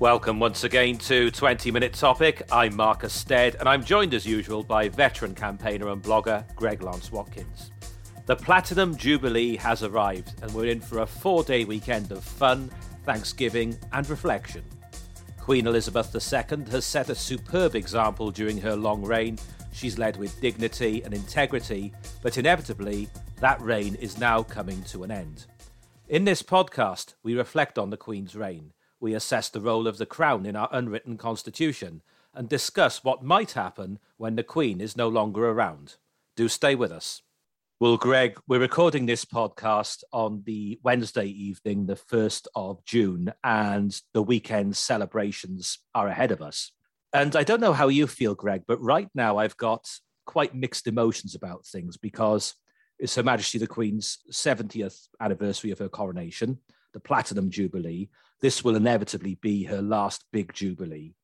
Welcome once again to 20 Minute Topic. I'm Marcus Stead, and I'm joined as usual by veteran campaigner and blogger Greg Lance Watkins. The Platinum Jubilee has arrived, and we're in for a four day weekend of fun, thanksgiving, and reflection. Queen Elizabeth II has set a superb example during her long reign. She's led with dignity and integrity, but inevitably, that reign is now coming to an end. In this podcast, we reflect on the Queen's reign we assess the role of the Crown in our unwritten constitution and discuss what might happen when the Queen is no longer around. Do stay with us. Well, Greg, we're recording this podcast on the Wednesday evening, the 1st of June, and the weekend celebrations are ahead of us. And I don't know how you feel, Greg, but right now I've got quite mixed emotions about things because it's Her Majesty the Queen's 70th anniversary of her coronation, the Platinum Jubilee, this will inevitably be her last big jubilee.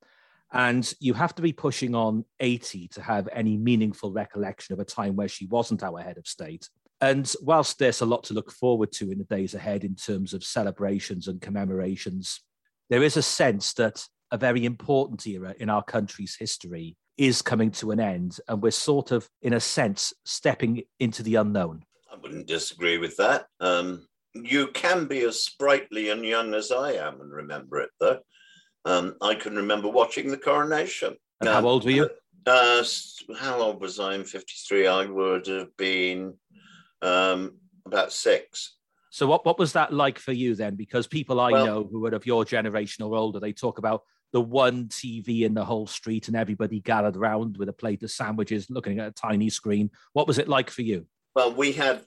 And you have to be pushing on 80 to have any meaningful recollection of a time where she wasn't our head of state. And whilst there's a lot to look forward to in the days ahead in terms of celebrations and commemorations, there is a sense that a very important era in our country's history is coming to an end. And we're sort of, in a sense, stepping into the unknown. I wouldn't disagree with that. Um, you can be as sprightly and young as I am and remember it, though. Um, I can remember watching the coronation. And how old were you? Uh, how old was I in 53? I would have been um, about six. So, what, what was that like for you then? Because people I well, know who are of your generation or older, they talk about the one TV in the whole street and everybody gathered around with a plate of sandwiches looking at a tiny screen. What was it like for you? Well, we had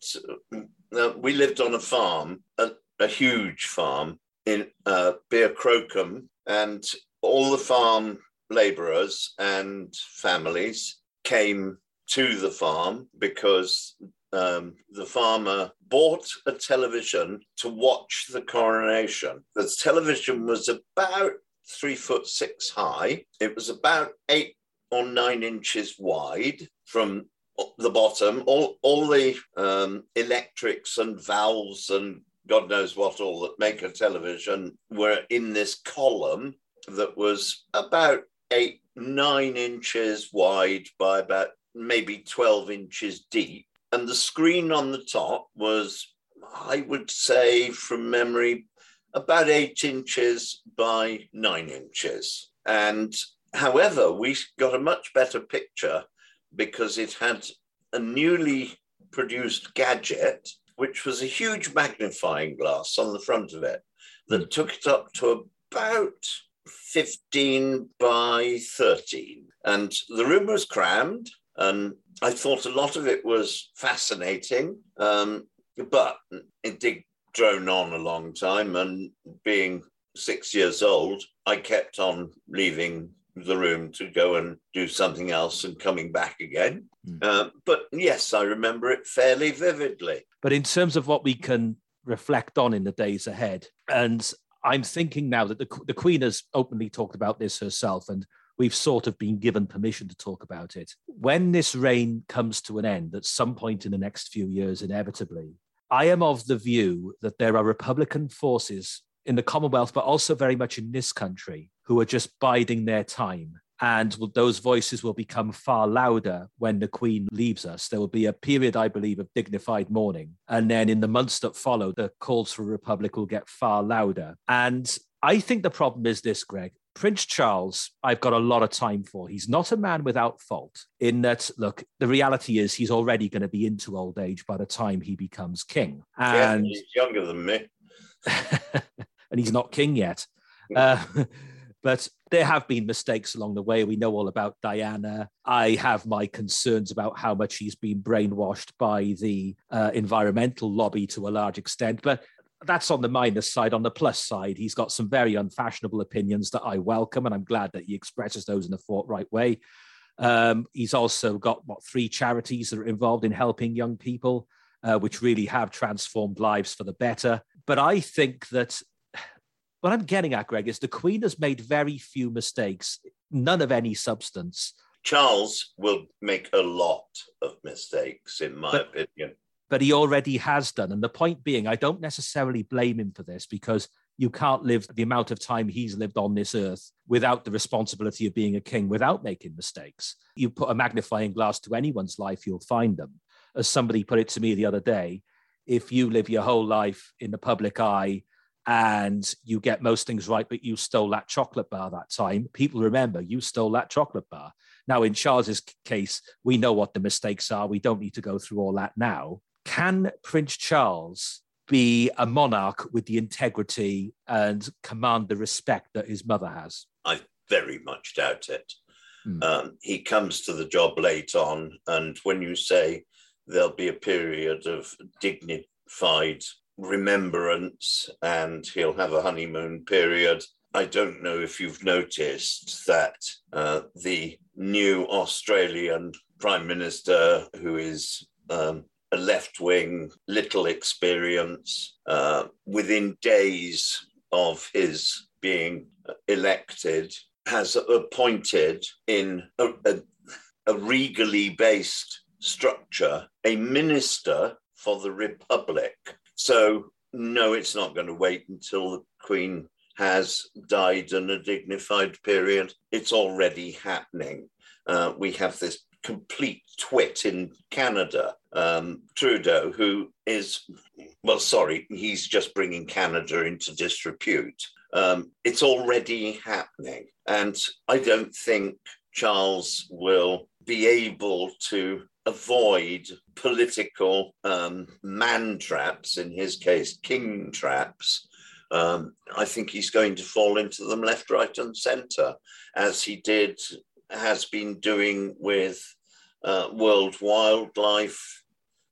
we lived on a farm, a, a huge farm in uh, Beer Crocombe, and all the farm labourers and families came to the farm because um, the farmer bought a television to watch the coronation. The television was about three foot six high. It was about eight or nine inches wide from the bottom, all, all the um, electrics and valves and God knows what all that make a television were in this column that was about eight, nine inches wide by about maybe 12 inches deep. And the screen on the top was, I would say from memory, about eight inches by nine inches. And however, we got a much better picture because it had a newly produced gadget, which was a huge magnifying glass on the front of it that hmm. took it up to about 15 by 13. And the room was crammed, and I thought a lot of it was fascinating, um, but it did drone on a long time. And being six years old, I kept on leaving the room to go and do something else and coming back again. Mm. Uh, but yes, I remember it fairly vividly. But in terms of what we can reflect on in the days ahead, and I'm thinking now that the, the Queen has openly talked about this herself, and we've sort of been given permission to talk about it. When this reign comes to an end at some point in the next few years, inevitably, I am of the view that there are Republican forces in the Commonwealth, but also very much in this country, who are just biding their time. And those voices will become far louder when the Queen leaves us. There will be a period, I believe, of dignified mourning. And then in the months that follow, the calls for a republic will get far louder. And I think the problem is this, Greg. Prince Charles, I've got a lot of time for. He's not a man without fault, in that, look, the reality is he's already going to be into old age by the time he becomes king. And yeah, he's younger than me. and he's not king yet. Uh, but there have been mistakes along the way. We know all about Diana. I have my concerns about how much he's been brainwashed by the uh, environmental lobby to a large extent. But that's on the minus side. On the plus side, he's got some very unfashionable opinions that I welcome, and I'm glad that he expresses those in a forthright way. Um, he's also got what three charities that are involved in helping young people, uh, which really have transformed lives for the better. But I think that what I'm getting at, Greg, is the Queen has made very few mistakes, none of any substance. Charles will make a lot of mistakes, in my but, opinion. But he already has done. And the point being, I don't necessarily blame him for this because you can't live the amount of time he's lived on this earth without the responsibility of being a king, without making mistakes. You put a magnifying glass to anyone's life, you'll find them. As somebody put it to me the other day, if you live your whole life in the public eye and you get most things right, but you stole that chocolate bar that time, people remember you stole that chocolate bar. Now, in Charles's case, we know what the mistakes are. We don't need to go through all that now. Can Prince Charles be a monarch with the integrity and command the respect that his mother has? I very much doubt it. Hmm. Um, he comes to the job late on, and when you say there'll be a period of dignified remembrance and he'll have a honeymoon period, I don't know if you've noticed that uh, the new Australian Prime Minister, who is um, a left wing, little experience. Uh, within days of his being elected, has appointed in a, a, a regally based structure a minister for the Republic. So, no, it's not going to wait until the Queen has died in a dignified period. It's already happening. Uh, we have this complete twit in Canada, um, Trudeau, who is, well, sorry, he's just bringing Canada into disrepute. Um, it's already happening. And I don't think Charles will be able to avoid political um, man traps, in his case, king traps. Um, I think he's going to fall into them left, right, and centre, as he did, has been doing with uh, World Wildlife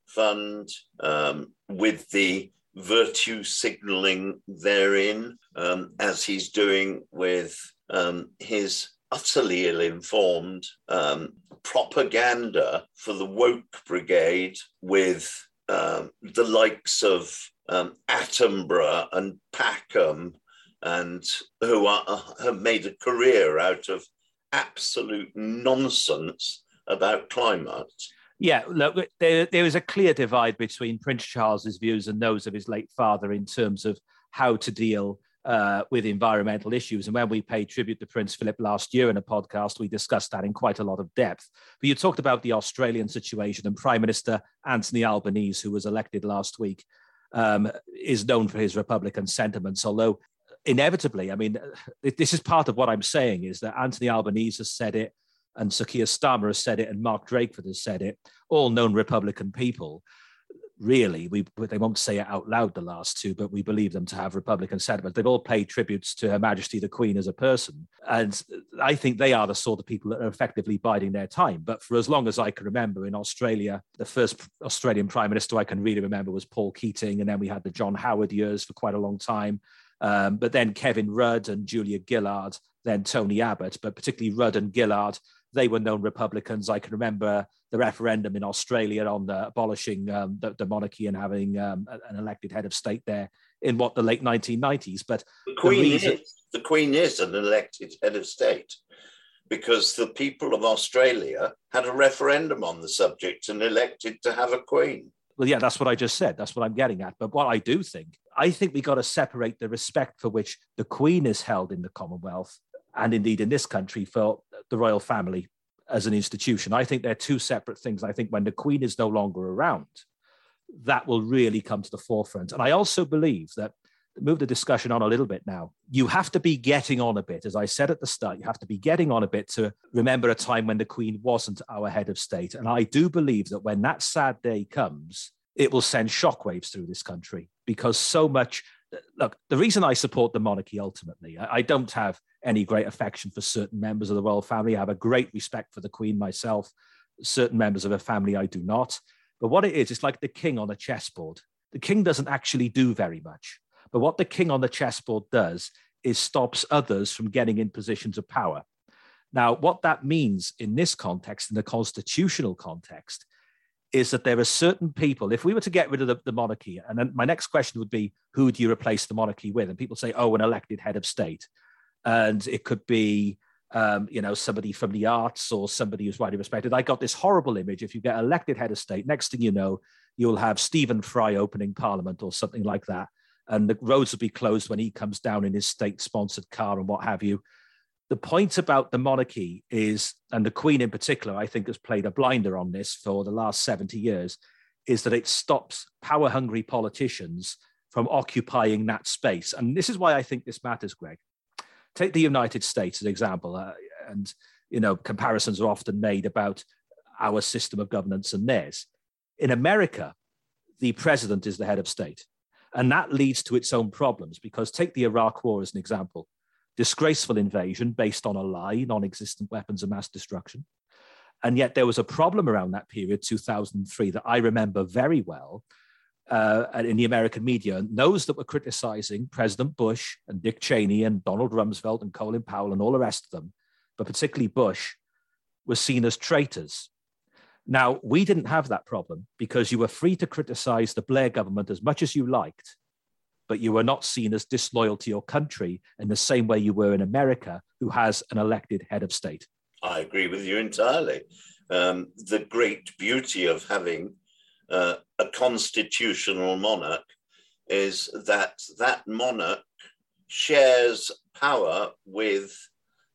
Fund um, with the virtue signaling therein, um, as he's doing with um, his utterly ill informed um, propaganda for the woke brigade with um, the likes of um, Attenborough and Packham, and who are, have made a career out of absolute nonsense about climate. Yeah, look, there, there is a clear divide between Prince Charles's views and those of his late father in terms of how to deal uh, with environmental issues. And when we paid tribute to Prince Philip last year in a podcast, we discussed that in quite a lot of depth. But you talked about the Australian situation, and Prime Minister Anthony Albanese, who was elected last week, um, is known for his Republican sentiments, although inevitably, I mean, this is part of what I'm saying is that Anthony Albanese has said it and Keir Starmer has said it, and Mark Drakeford has said it, all known Republican people. Really, we they won't say it out loud, the last two, but we believe them to have Republican sentiment. They've all paid tributes to Her Majesty the Queen as a person. And I think they are the sort of people that are effectively biding their time. But for as long as I can remember in Australia, the first Australian Prime Minister I can really remember was Paul Keating. And then we had the John Howard years for quite a long time. Um, but then Kevin Rudd and Julia Gillard, then Tony Abbott, but particularly Rudd and Gillard they were known Republicans. I can remember the referendum in Australia on the, abolishing um, the, the, monarchy and having um, an elected head of state there in what the late 1990s. But the Queen, the, reason... is, the Queen is an elected head of state because the people of Australia had a referendum on the subject and elected to have a Queen. Well, yeah, that's what I just said. That's what I'm getting at. But what I do think, I think we got to separate the respect for which the Queen is held in the Commonwealth and indeed in this country for the royal family as an institution. I think they're two separate things. I think when the Queen is no longer around, that will really come to the forefront. And I also believe that move the discussion on a little bit now. You have to be getting on a bit. As I said at the start, you have to be getting on a bit to remember a time when the Queen wasn't our head of state. And I do believe that when that sad day comes, it will send shockwaves through this country because so much. Look, the reason I support the monarchy ultimately, I, I don't have any great affection for certain members of the royal family. I have a great respect for the Queen myself. Certain members of her family I do not. But what it is, it's like the king on a chessboard. The king doesn't actually do very much. But what the king on the chessboard does is stops others from getting in positions of power. Now, what that means in this context, in the constitutional context, is that there are certain people, if we were to get rid of the, the, monarchy, and then my next question would be, who do you replace the monarchy with? And people say, oh, an elected head of state and it could be um, you know somebody from the arts or somebody who's widely respected. I got this horrible image. If you get elected head of state, next thing you know, you'll have Stephen Fry opening Parliament or something like that, and the roads will be closed when he comes down in his state sponsored car and what have you. The point about the monarchy is, and the Queen in particular, I think has played a blinder on this for the last 70 years, is that it stops power hungry politicians from occupying that space. And this is why I think this matters, Greg. Take the United States as an example, uh, and you know comparisons are often made about our system of governance and theirs. In America, the president is the head of state. And that leads to its own problems because take the Iraq War as an example disgraceful invasion based on a lie, non existent weapons of mass destruction. And yet there was a problem around that period, 2003, that I remember very well uh, in the American media. Those that were criticizing President Bush and Dick Cheney and Donald Rumsfeld and Colin Powell and all the rest of them, but particularly Bush, were seen as traitors now, we didn't have that problem because you were free to criticize the Blair government as much as you liked, but you were not seen as disloyal to your country in the same way you were in America, who has an elected head of state. I agree with you entirely. Um, the great beauty of having uh, a constitutional monarch is that that monarch shares power with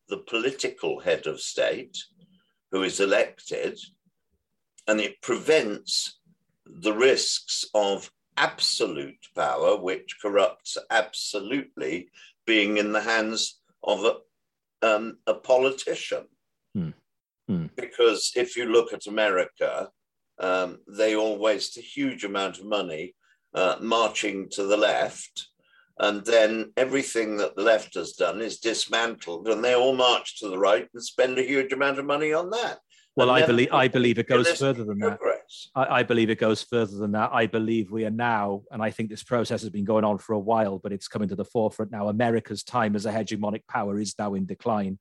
the political head of state who is elected and it prevents the risks of absolute power, which corrupts absolutely, being in the hands of a, um, a politician. Hmm. Hmm. Because if you look at America, um, they all waste a huge amount of money uh, marching to the left. And then everything that the left has done is dismantled, and they all march to the right and spend a huge amount of money on that. Well, I believe I believe it goes further than that. I, I, believe it goes further than that. I believe we are now, and I think this process has been going on for a while, but it's coming to the forefront now. America's time as a hegemonic power is now in decline,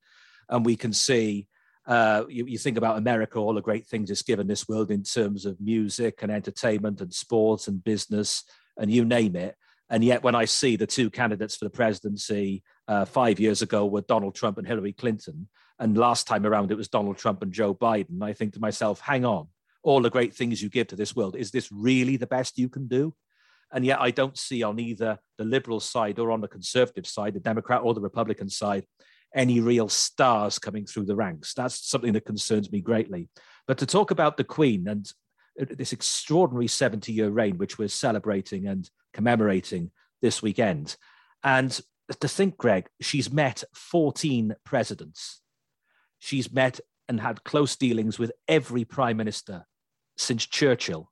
and we can see. Uh, you, you, think about America, all the great things it's given this world in terms of music and entertainment and sports and business and you name it. And yet, when I see the two candidates for the presidency uh, five years ago were Donald Trump and Hillary Clinton, and last time around, it was Donald Trump and Joe Biden. I think to myself, hang on, all the great things you give to this world, is this really the best you can do? And yet, I don't see on either the liberal side or on the conservative side, the Democrat or the Republican side, any real stars coming through the ranks. That's something that concerns me greatly. But to talk about the Queen and uh, this extraordinary 70 year reign, which we're celebrating and commemorating this weekend, and to think, Greg, she's met 14 presidents she's met and had close dealings with every prime minister since Churchill.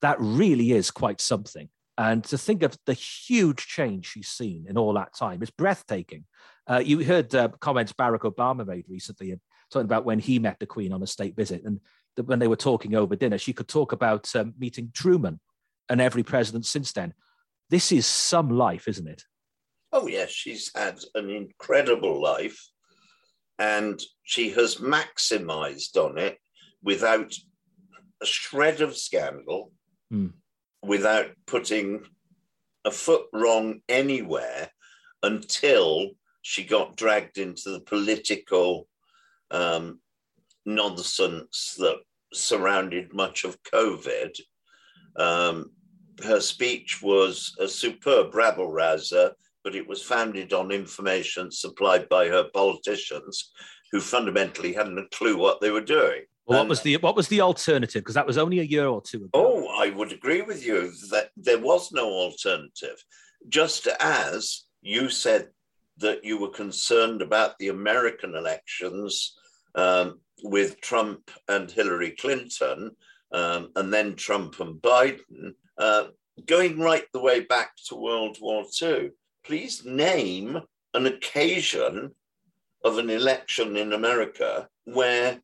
That really is quite something. And to think of the huge change she's seen in all that time is breathtaking. Uh, you heard uh, comments Barack Obama made recently, talking about when he met the Queen on a state visit, and the, when they were talking over dinner, she could talk about um, meeting Truman and every president since then. This is some life, isn't it? Oh yes, she's had an incredible life and she has maximized on it without a shred of scandal, mm. without putting a foot wrong anywhere until she got dragged into the political um, nonsense that surrounded much of COVID. Um, her speech was a superb rabble rouser but it was founded on information supplied by her politicians who fundamentally hadn't a clue what they were doing. Well, what was the what was the alternative? Because that was only a year or two ago. Oh, I would agree with you that there was no alternative. Just as you said that you were concerned about the American elections um, with Trump and Hillary Clinton, um, and then Trump and Biden, uh, going right the way back to World War II please name an occasion of an election in America where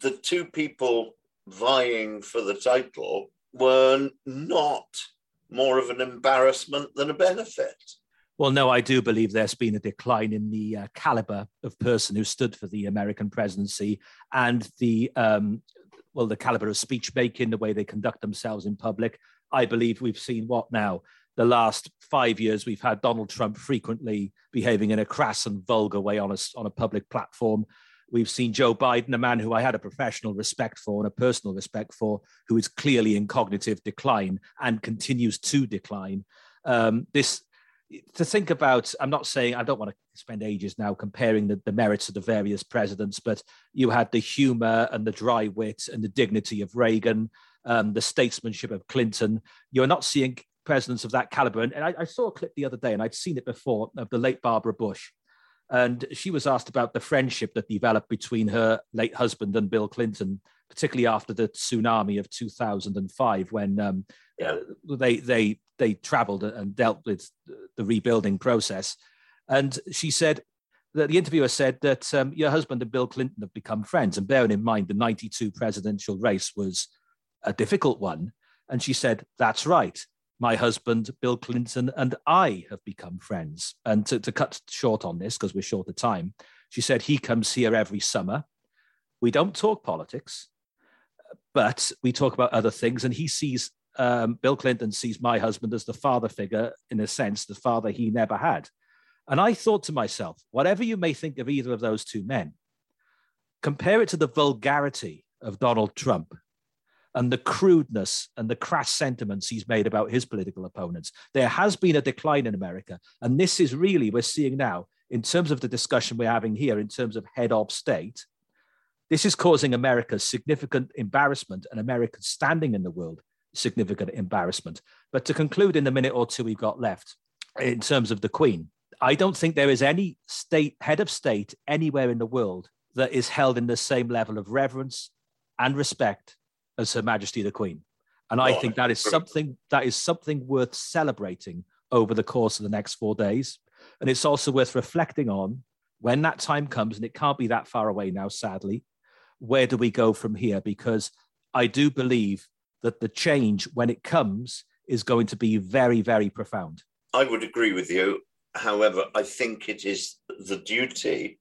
the two people vying for the title were not more of an embarrassment than a benefit. Well, no, I do believe there's been a decline in the uh, caliber of person who stood for the American presidency and the um, well, the caliber of speech making, the way they conduct themselves in public. I believe we've seen what now the last five years, we've had Donald Trump frequently behaving in a crass and vulgar way on a, on a public platform. We've seen Joe Biden, a man who I had a professional respect for and a personal respect for, who is clearly in cognitive decline and continues to decline. um, this to think about. I'm not saying I don't want to spend ages now comparing the, the merits of the various presidents, but you had the humor and the dry wit and the dignity of Reagan, um, the statesmanship of Clinton. You're not seeing presidents of that caliber. And, and I, I, saw a clip the other day, and I'd seen it before of the late Barbara Bush. And she was asked about the friendship that developed between her late husband and Bill Clinton, particularly after the tsunami of 2005, when um, yeah. they they they travelled and dealt with the rebuilding process. And she said that the interviewer said that um, your husband and Bill Clinton have become friends. And bearing in mind the 92 presidential race was a difficult one. And she said, That's right my husband, Bill Clinton, and I have become friends. And to, to cut short on this, because we're short of time, she said he comes here every summer. We don't talk politics, but we talk about other things. And he sees, um, Bill Clinton sees my husband as the father figure, in a sense, the father he never had. And I thought to myself, whatever you may think of either of those two men, compare it to the vulgarity of Donald Trump and the crudeness and the crass sentiments he's made about his political opponents. There has been a decline in America. And this is really, we're seeing now, in terms of the discussion we're having here, in terms of head of state, this is causing America significant embarrassment and America's standing in the world significant embarrassment. But to conclude in the minute or two we've got left, in terms of the Queen, I don't think there is any state head of state anywhere in the world that is held in the same level of reverence and respect as Her Majesty the Queen. And I oh, think that is something that is something worth celebrating over the course of the next four days. And it's also worth reflecting on when that time comes, and it can't be that far away now, sadly. Where do we go from here? Because I do believe that the change, when it comes, is going to be very, very profound. I would agree with you. However, I think it is the duty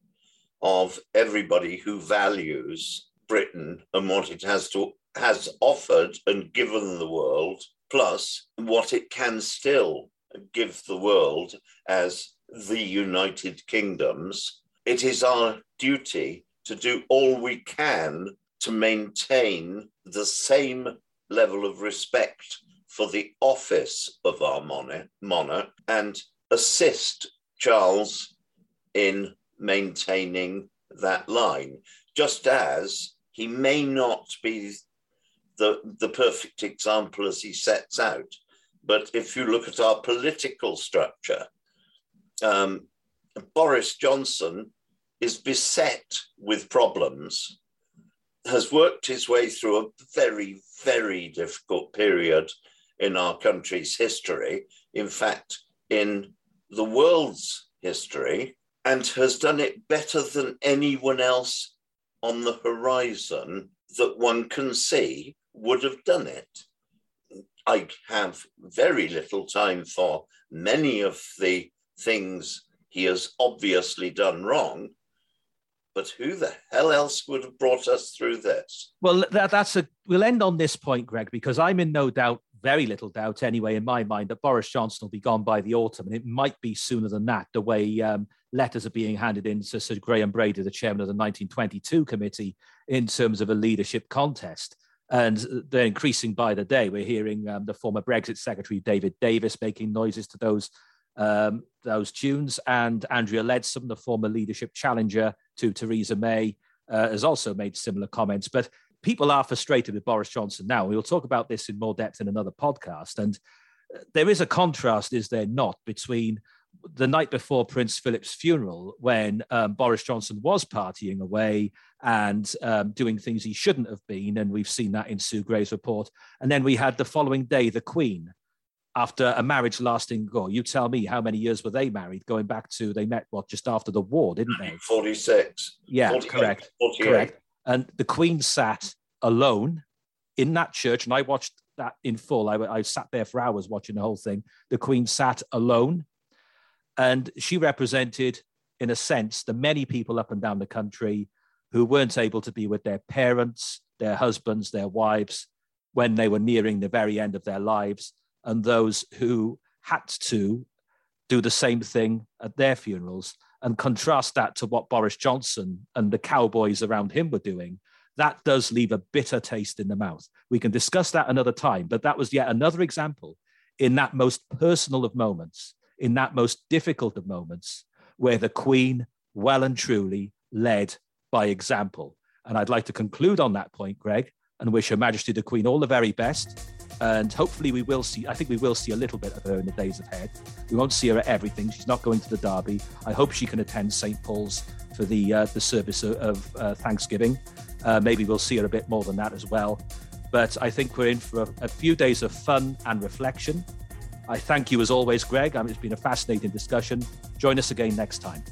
of everybody who values Britain and what it has to has offered and given the world, plus what it can still give the world as the United Kingdoms, it is our duty to do all we can to maintain the same level of respect for the office of our monarch, and assist Charles in maintaining that line, just as he may not be the, the perfect example as he sets out. But if you look at our political structure, um, Boris Johnson is beset with problems, has worked his way through a very, very difficult period in our country's history, in fact, in the world's history, and has done it better than anyone else on the horizon that one can see would have done it. I have very little time for many of the things he has obviously done wrong. But who the hell else would have brought us through this? Well, that, that's a. We'll end on this point, Greg, because I'm in no doubt, very little doubt anyway, in my mind, that Boris Johnson will be gone by the autumn, and it might be sooner than that. The way um, letters are being handed in to Sir Graham Brady, the chairman of the 1922 committee, in terms of a leadership contest and they're increasing by the day. We're hearing um, the former Brexit Secretary David Davis making noises to those um, those tunes, and Andrea Leadsom, the former leadership challenger to Theresa May, uh, has also made similar comments. But people are frustrated with Boris Johnson now. We'll talk about this in more depth in another podcast. And uh, there is a contrast, is there not, between the night before Prince Philip's funeral, when um, Boris Johnson was partying away and um, doing things he shouldn't have been, and we've seen that in Sue Gray's report. And then we had the following day the Queen, after a marriage lasting, oh, you tell me how many years were they married? Going back to they met what just after the war, didn't they? Forty six. Yeah, correct, 48. correct. And the Queen sat alone in that church, and I watched that in full. I, I sat there for hours watching the whole thing. The Queen sat alone and she represented, in a sense, the many people up and down the country who weren't able to be with their parents, their husbands, their wives when they were nearing the very end of their lives, and those who had to do the same thing at their funerals. And contrast that to what Boris Johnson and the cowboys around him were doing. That does leave a bitter taste in the mouth. We can discuss that another time, but that was yet another example in that most personal of moments, in that most difficult of moments, where the Queen well and truly led by example. And I'd like to conclude on that point, Greg, and wish Her Majesty the Queen all the very best. And hopefully, we will see. I think we will see a little bit of her in the days ahead. We won't see her at everything. She's not going to the Derby. I hope she can attend St Paul's for the uh, the service of, uh, Thanksgiving. Uh, maybe we'll see her a bit more than that as well. But I think we're in for a, a few days of fun and reflection. I thank you as always, Greg. I mean, it's been a fascinating discussion. Join us again next time.